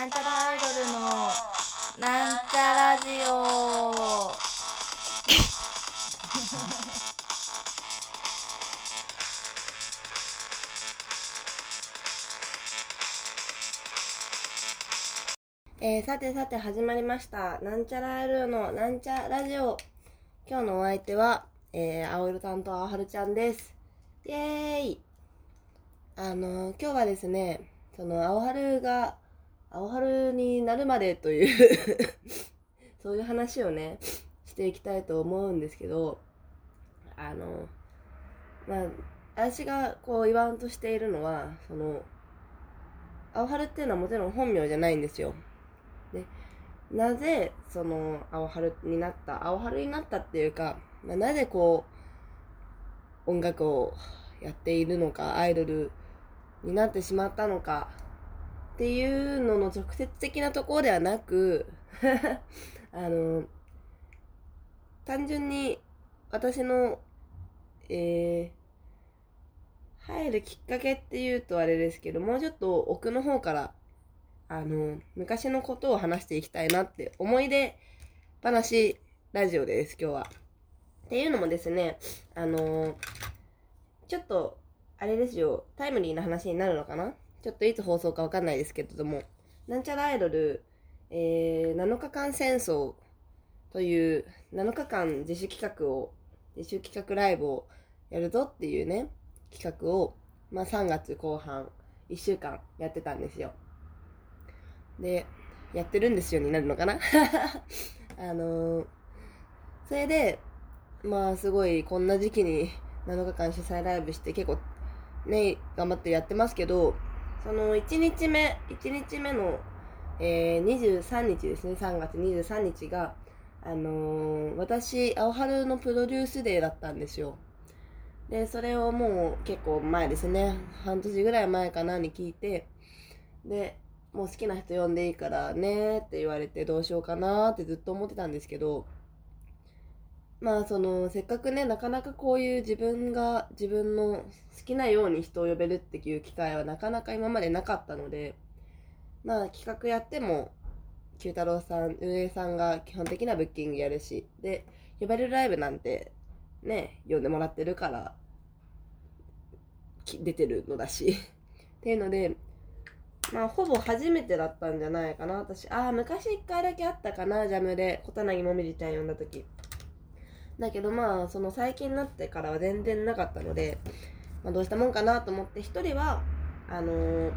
なんちゃらアイドルのなんちゃラジオ えー、さてさて始まりました。なんちゃらアイドルのなんちゃラジオ。今日のお相手は、えー、青色担当、あはるちゃんです。イエーイあのー今日はですね、その、青春が、青春になるまでという そういう話をね、していきたいと思うんですけど、あのまあ、私がこう言わんとしているのは、その、青春っていうのはもちろん本名じゃないんですよ。で、なぜ、その、青春になった、青春になったっていうか、まあ、なぜこう、音楽をやっているのか、アイドルになってしまったのか、っていうのの直接的なところではなく、あの、単純に私の、えー、入るきっかけっていうとあれですけど、もうちょっと奥の方から、あの、昔のことを話していきたいなって、思い出話ラジオです、今日は。っていうのもですね、あのちょっと、あれですよ、タイムリーな話になるのかな？ちょっといつ放送かわかんないですけれども、なんちゃらアイドル、えー、7日間戦争という7日間自主企画を、自主企画ライブをやるぞっていうね、企画を、まあ3月後半、1週間やってたんですよ。で、やってるんですよになるのかな？あのーそれで、まあすごいこんな時期に7日間主催ライブして結構ね、頑張ってやってますけど、その1日目、1日目の、えー、23日ですね、3月23日が、あのー私、青春のプロデュースデーだったんですよ。で、それをもう結構前ですね、半年ぐらい前かなに聞いて、で、もう好きな人呼んでいいからねって言われてどうしようかなってずっと思ってたんですけど、まあその、せっかくね、なかなかこういう自分が自分の好きなように人を呼べるっていう機会はなかなか今までなかったので、まあ企画やっても、九太郎さん、運営さんが基本的なブッキングやるし、で、呼ばれるライブなんてね、呼んでもらってるから、出てるのだし。っていうので、まあ、ほぼ初めてだったんじゃないかな、私。ああ、昔一回だけあったかな、ジャムで。小柳もみじちゃん呼んだ時。だけどまあ、その最近になってからは全然なかったので、まあ、どうしたもんかなと思って、一人は、あのー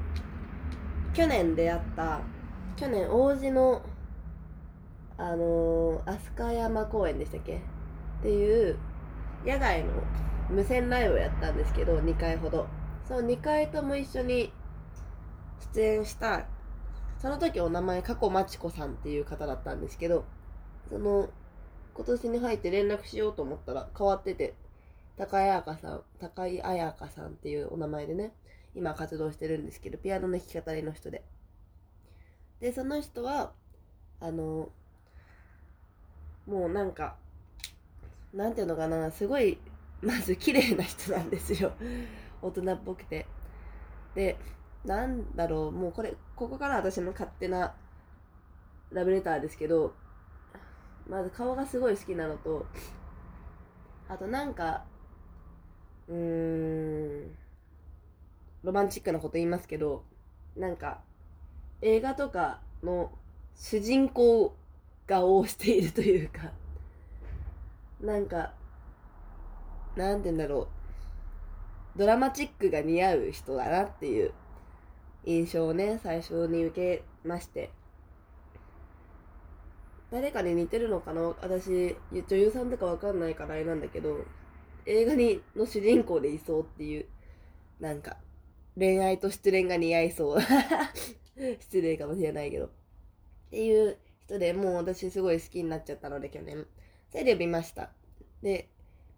去年出会った、去年王子の、あのー、飛鳥山公園でしたっけ？っていう、野外の無線ライブをやったんですけど、2回ほど。その2回とも一緒に出演した、その時お名前、加古まちこさんっていう方だったんですけど、その、今年に入って連絡しようと思ったら変わってて、高井彩香さん、高井彩香さんっていうお名前でね、今活動してるんですけど、ピアノの弾き語りの人で。で、その人は、あの、もうなんか、なんていうのかな、すごい、まず綺麗な人なんですよ。大人っぽくて。で、なんだろう、もうこれ、ここから私の勝手なラブレターですけど、まず顔がすごい好きなのと、あとなんか、うーん、ロマンチックなこと言いますけど、なんか、映画とかの主人公顔をしているというか、なんか、なんて言うんだろう、ドラマチックが似合う人だなっていう印象をね、最初に受けまして。誰かに似てるのかな？私、女優さんとかわかんないからあれなんだけど、映画にの主人公でいそうっていう、なんか、恋愛と失恋が似合いそう。失礼かもしれないけど。っていう人でもう私すごい好きになっちゃったので去年。それで呼びました。で、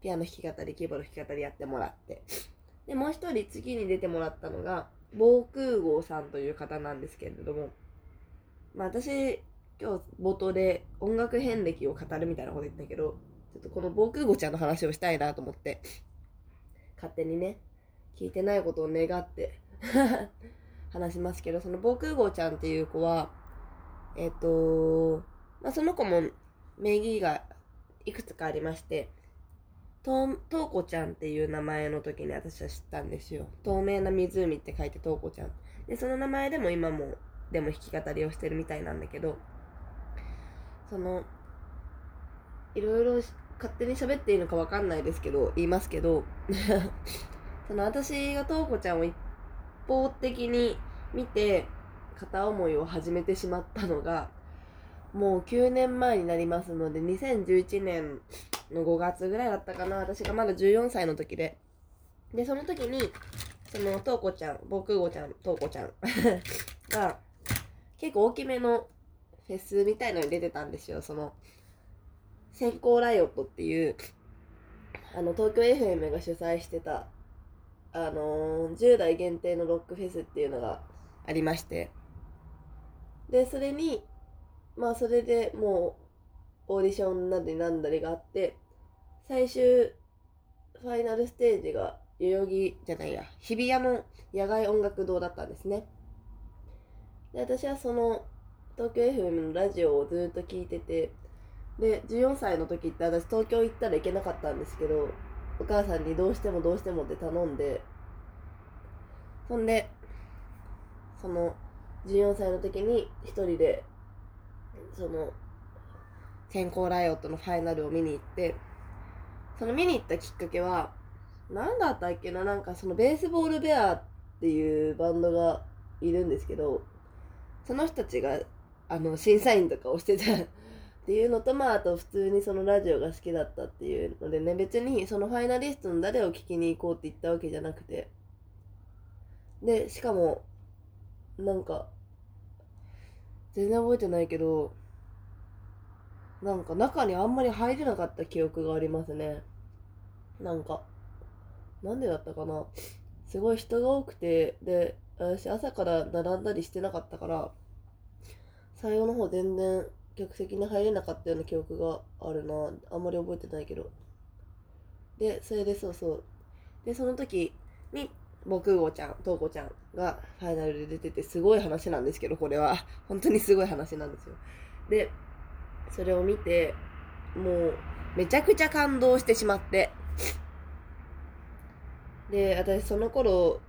ピアノ弾き語り、キーボード弾き語りやってもらって。で、もう一人次に出てもらったのが、防空壕さんという方なんですけれども、まあ私、今日冒頭で音楽遍歴を語るみたいなこと言ったけど、ちょっとこの防空壕ちゃんの話をしたいなと思って、勝手にね、聞いてないことを願って 話しますけど、その防空壕ちゃんっていう子は、えっ、と、まあ、その子も名義がいくつかありまして、とう、とうこちゃんっていう名前の時に私は知ったんですよ。透明な湖って書いてとうこちゃん。で、その名前でも今も、でも弾き語りをしてるみたいなんだけど、その、いろいろ勝手に喋っていいのかわかんないですけど、言いますけど、その私がとうこちゃんを一方的に見て、片思いを始めてしまったのが、もう9年前になりますので、2011年の5月ぐらいだったかな、私がまだ14歳の時で。で、その時に、その、とうこちゃん、防空壕ちゃん、とうこちゃん が、結構大きめのフェスみたいのに出てたんですよ。その、先行ライオットっていう、あの、東京 FM が主催してた、あのー10代限定のロックフェスっていうのがありまして。で、それに、まあそれでもう、オーディションなりなんだりがあって、最終、ファイナルステージが、代々木じゃないや、日比谷の野外音楽堂だったんですね。で、私はその、東京 FM のラジオをずっと聞いてて、で、14歳の時って私東京行ったら行けなかったんですけど、お母さんにどうしてもどうしてもって頼んで、そんで、その、14歳の時に一人で、その、先行ライオットのファイナルを見に行って、その見に行ったきっかけは、なんだったっけな、なんかそのベースボールベアっていうバンドがいるんですけど、その人たちが、あの、審査員とかをしてたっていうのと、まあ、あと普通にそのラジオが好きだったっていうのでね、別にそのファイナリストの誰を聞きに行こうって言ったわけじゃなくて、で、しかも、なんか、全然覚えてないけど、なんか中にあんまり入れなかった記憶がありますね。なんか、なんでだったかな。すごい人が多くて、で、私朝から並んだりしてなかったから、最後の方全然客席に入れなかったような記憶があるな。あんまり覚えてないけど。で、それでそうそう。で、その時に、防空壕ちゃん、東子ちゃんがファイナルで出てて、すごい話なんですけど、これは。本当にすごい話なんですよ。で、それを見て、もう、めちゃくちゃ感動してしまって。で、私その頃、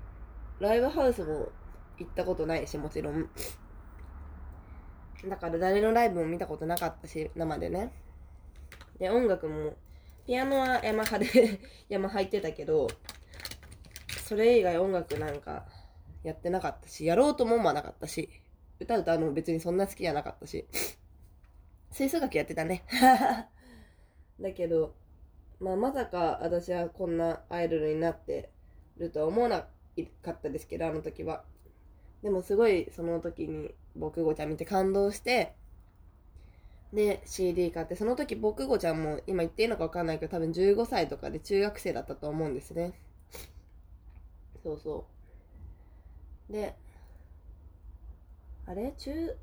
ライブハウスも行ったことないし、もちろん。だから誰のライブも見たことなかったし、生でね。で、音楽も、ピアノはヤマハで、ヤマハ行ってたけど、それ以外音楽なんかやってなかったし、やろうとも思わなかったし、歌歌うのも別にそんな好きじゃなかったし、吹奏楽やってたね。だけど、まあまさか私はこんなアイドルになってるとは思わなかったですけど、あの時は。でもすごいその時に僕ごちゃん見て感動して、で、CD 買って、その時僕ごちゃんも今言っていいのかわかんないけど、多分15歳とかで中学生だったと思うんですね。そうそう。で、あれ？中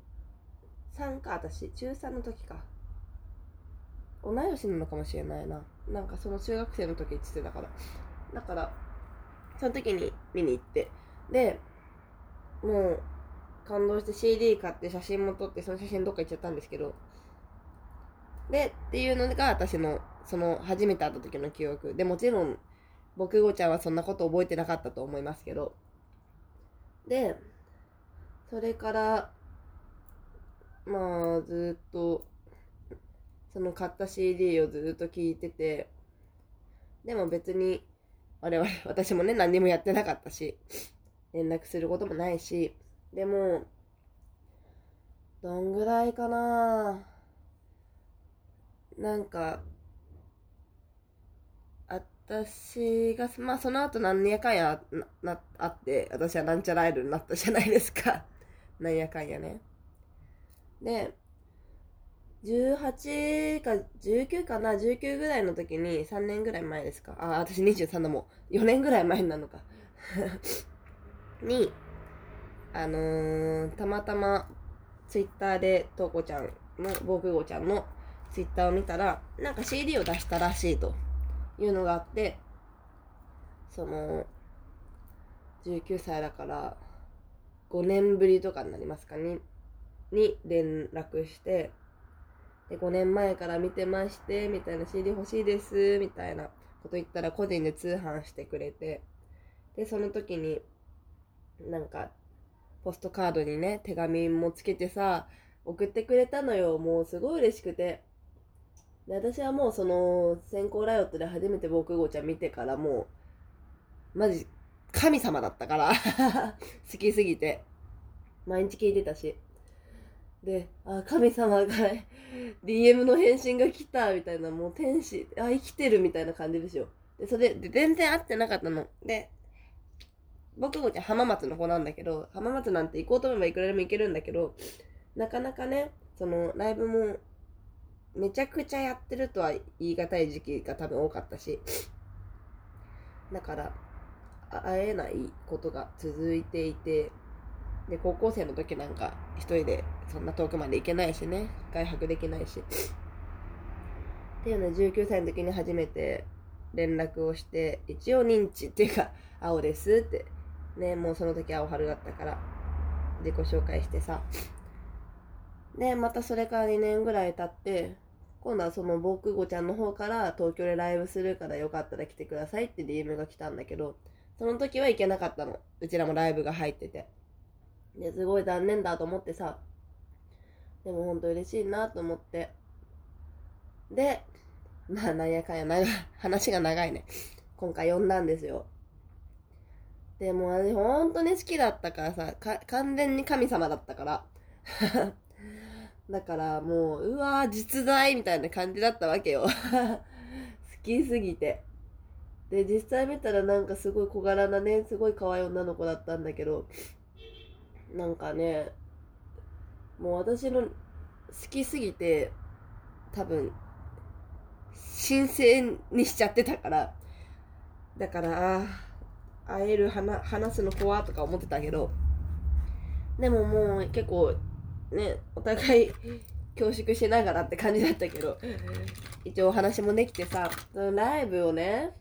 3か、私。中3の時か。同い年なのかもしれないな。なんかその中学生の時言ってたから。だから、その時に見に行って。で、もう、感動して CD 買って写真も撮って、その写真どっか行っちゃったんですけど。で、っていうのが私の、その初めて会った時の記憶。で、もちろん、僕ごちゃんはそんなこと覚えてなかったと思いますけど。で、それから、まあ、ずっと、その買った CD をずっと聴いてて、でも別に、我々、私もね、何にもやってなかったし、連絡することもないし、でも、どんぐらいかななんか、私が、まあその後何やかんやな、な、あって、私はなんちゃらアイドルになったじゃないですか。なんやかんやね。で、18か19かな ?19 ぐらいの時に3年ぐらい前ですかあ、私23だもん。4年ぐらい前なのか。に、あのー、たまたまツイッターでとうこちゃんの、防空壕ちゃんのツイッターを見たら、なんか CD を出したらしいというのがあって、その、19歳だから、5年ぶりとかになりますかね、に連絡して、で、5年前から見てまして、みたいな CD 欲しいです、みたいなこと言ったら個人で通販してくれて、で、その時に、なんか、ポストカードにね、手紙もつけてさ、送ってくれたのよ。もうすごい嬉しくて。で、私はもうその、先行ライオットで初めて防空壕ちゃん見てからもう、マジ、神様だったから。好きすぎて。毎日聞いてたし。で、あ、神様が DM の返信が来たみたいな、もう天使、あ、生きてるみたいな感じですよ。で、それで全然会ってなかったの。で、僕ごちゃ浜松の子なんだけど、浜松なんて行こうと思えばいくらでも行けるんだけど、なかなかね、そのライブもめちゃくちゃやってるとは言い難い時期が多分多かったし、だから、会えないことが続いていて、で、高校生の時なんか一人でそんな遠くまで行けないしね、外泊できないし。っていうので19歳の時に初めて連絡をして、一応認知っていうか、青ですって、ね、もうその時青春だったから、自己紹介してさ。で、またそれから2年ぐらい経って、今度はその防空壕ちゃんの方から東京でライブするからよかったら来てくださいって DM が来たんだけど、その時は行けなかったの。うちらもライブが入ってて。で、すごい残念だと思ってさ、でも本当嬉しいなと思って。で、まあなんやかんや長い、話が長いね。今回呼んだんですよ。でも私本当に好きだったからさ、完全に神様だったから。だからもう、うわー実在みたいな感じだったわけよ。好きすぎて。で、実際見たらなんかすごい小柄なね、すごい可愛い女の子だったんだけど、なんかね、もう私の好きすぎて、多分、神聖にしちゃってたから、だから、あー会える話話すの怖とか思ってたけど、でももう結構、ね、お互い恐縮しながらって感じだったけど、一応お話もできてさ、ライブをね、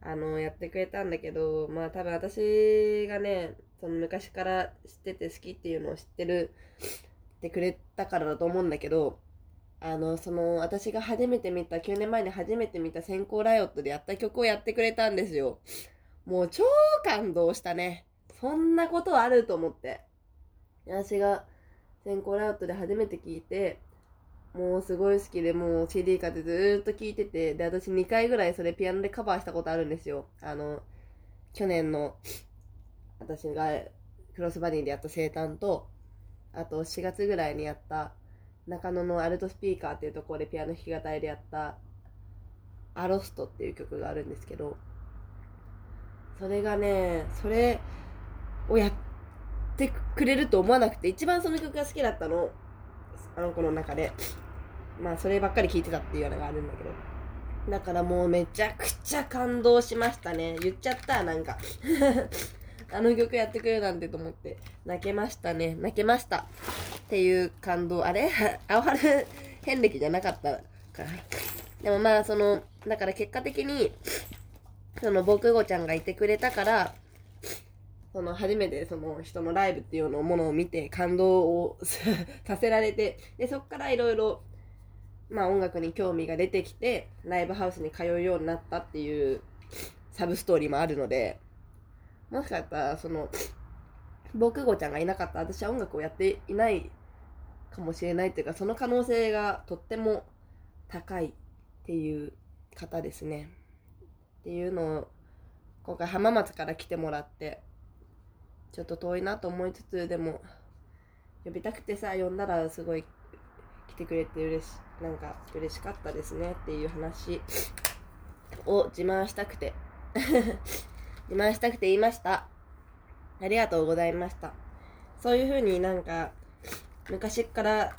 あの、やってくれたんだけど、まあ多分私がね、その昔から知ってて好きっていうのを知ってるってくれたからだと思うんだけど、あの、その、私が初めて見た、9年前に初めて見た先行ライオットでやった曲をやってくれたんですよ。もう超感動したね。そんなことあると思って。私が先行ライオットで初めて聞いて、もうすごい好きで、もう CD 買ってずーっと聴いてて、で、私2回ぐらいそれピアノでカバーしたことあるんですよ。あの、去年の、私がクロスバディでやった生誕と、あと4月ぐらいにやった、中野のアルトスピーカーっていうところでピアノ弾き語りでやった、アロストっていう曲があるんですけど、それがね、それをやってくれると思わなくて、一番その曲が好きだったの。あの子の中で。まあ、そればっかり聴いてたっていうのがあるんだけど。だからもうめちゃくちゃ感動しましたね。言っちゃった、なんか。あの曲やってくれるなんてと思って。泣けましたね。泣けました。っていう感動。あれ？青春？遍歴じゃなかったから。でもまあ、その、だから結果的に、その、僕ごちゃんがいてくれたから、その、初めてその人のライブっていうのものを見て感動をさせられて、で、そっからいろいろ、まあ音楽に興味が出てきて、ライブハウスに通うようになったっていうサブストーリーもあるので、もしかしたら、その、僕ごちゃんがいなかった私は音楽をやっていないかもしれないっていうか、その可能性がとっても高いっていう方ですね。っていうのを、今回浜松から来てもらって、ちょっと遠いなと思いつつ、でも、呼びたくてさ、呼んだらすごい来てくれて嬉し、なんか嬉しかったですねっていう話を自慢したくて、自慢したくて言いました。ありがとうございました。そういう風になんか、昔から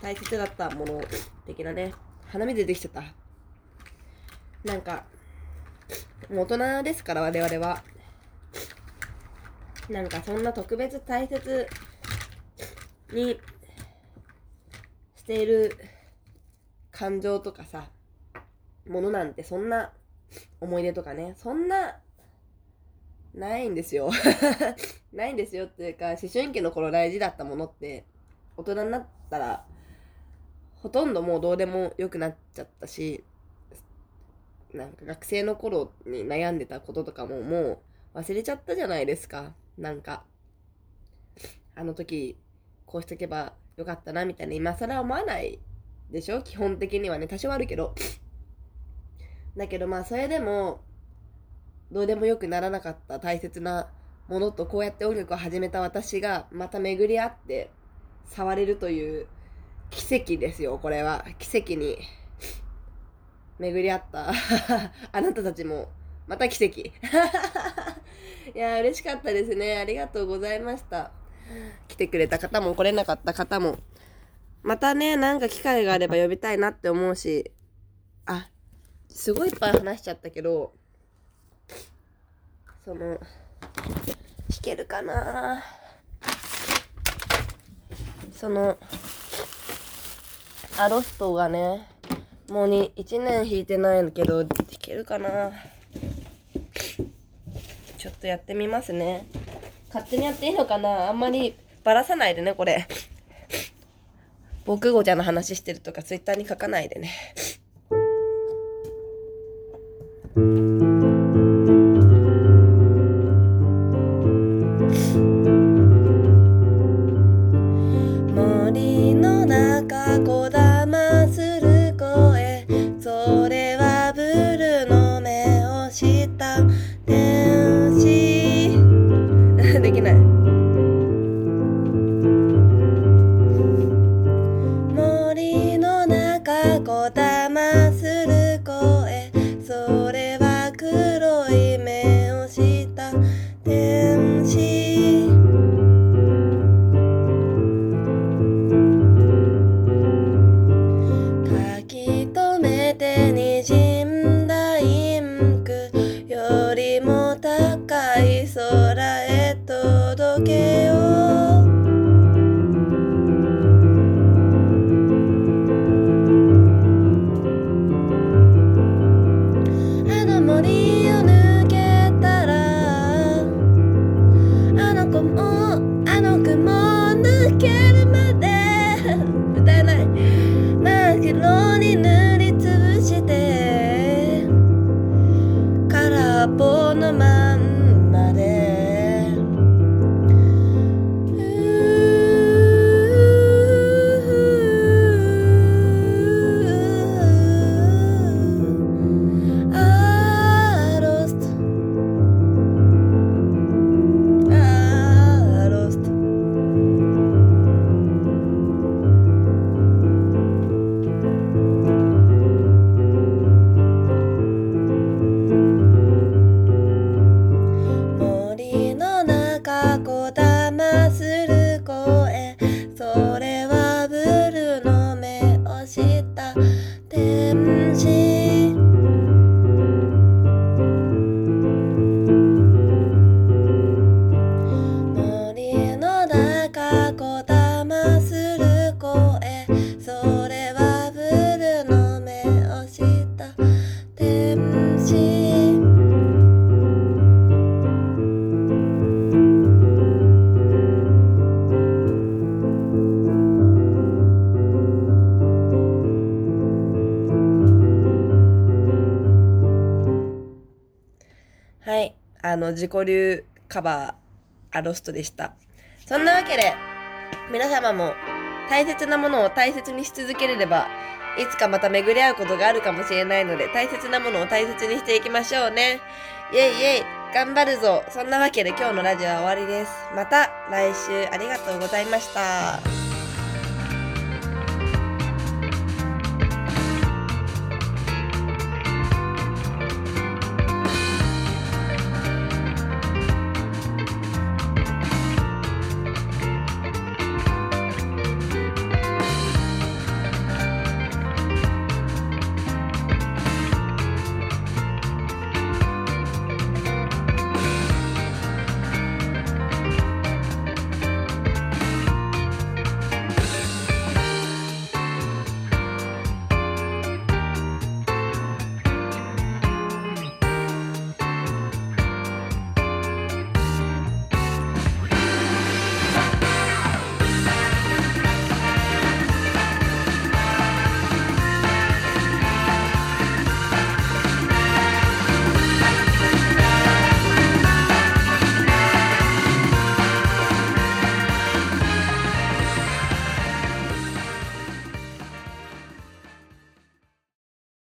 大切だったもの的なね、鼻水出てきちゃった。なんか、もう大人ですから我々は。なんかそんな特別大切にしている感情とかさ、ものなんてそんな思い出とかね、そんなないんですよ。ないんですよっていうか、思春期の頃大事だったものって、大人になったら、ほとんどもうどうでもよくなっちゃったし、なんか学生の頃に悩んでたこととかももう忘れちゃったじゃないですか。なんか、あの時こうしとけばよかったなみたいな今更思わないでしょ？基本的にはね、多少あるけど。だけどまあそれでも、どうでもよくならなかった大切なものとこうやって音楽を始めた私がまた巡り合って触れるという奇跡ですよ、これは。奇跡に巡り合った あなたたちもまた奇跡。いや、嬉しかったですね。ありがとうございました。来てくれた方も来れなかった方も。またね、なんか機会があれば呼びたいなって思うし、あ、すごいいっぱい話しちゃったけど、その、弾けるかなその、アロストがね、もうに1年弾いてないけど、弾けるかな？ちょっとやってみますね。勝手にやっていいのかな？あんまりばらさないでね、これ。僕語ちゃの話してるとかツイッターに書かないでね。森の中の、自己流カバー、アロストでした。そんなわけで、皆様も大切なものを大切にし続けれれば、いつかまた巡り合うことがあるかもしれないので、大切なものを大切にしていきましょうね。イェイイェイ頑張るぞそんなわけで今日のラジオは終わりです。また来週ありがとうございました。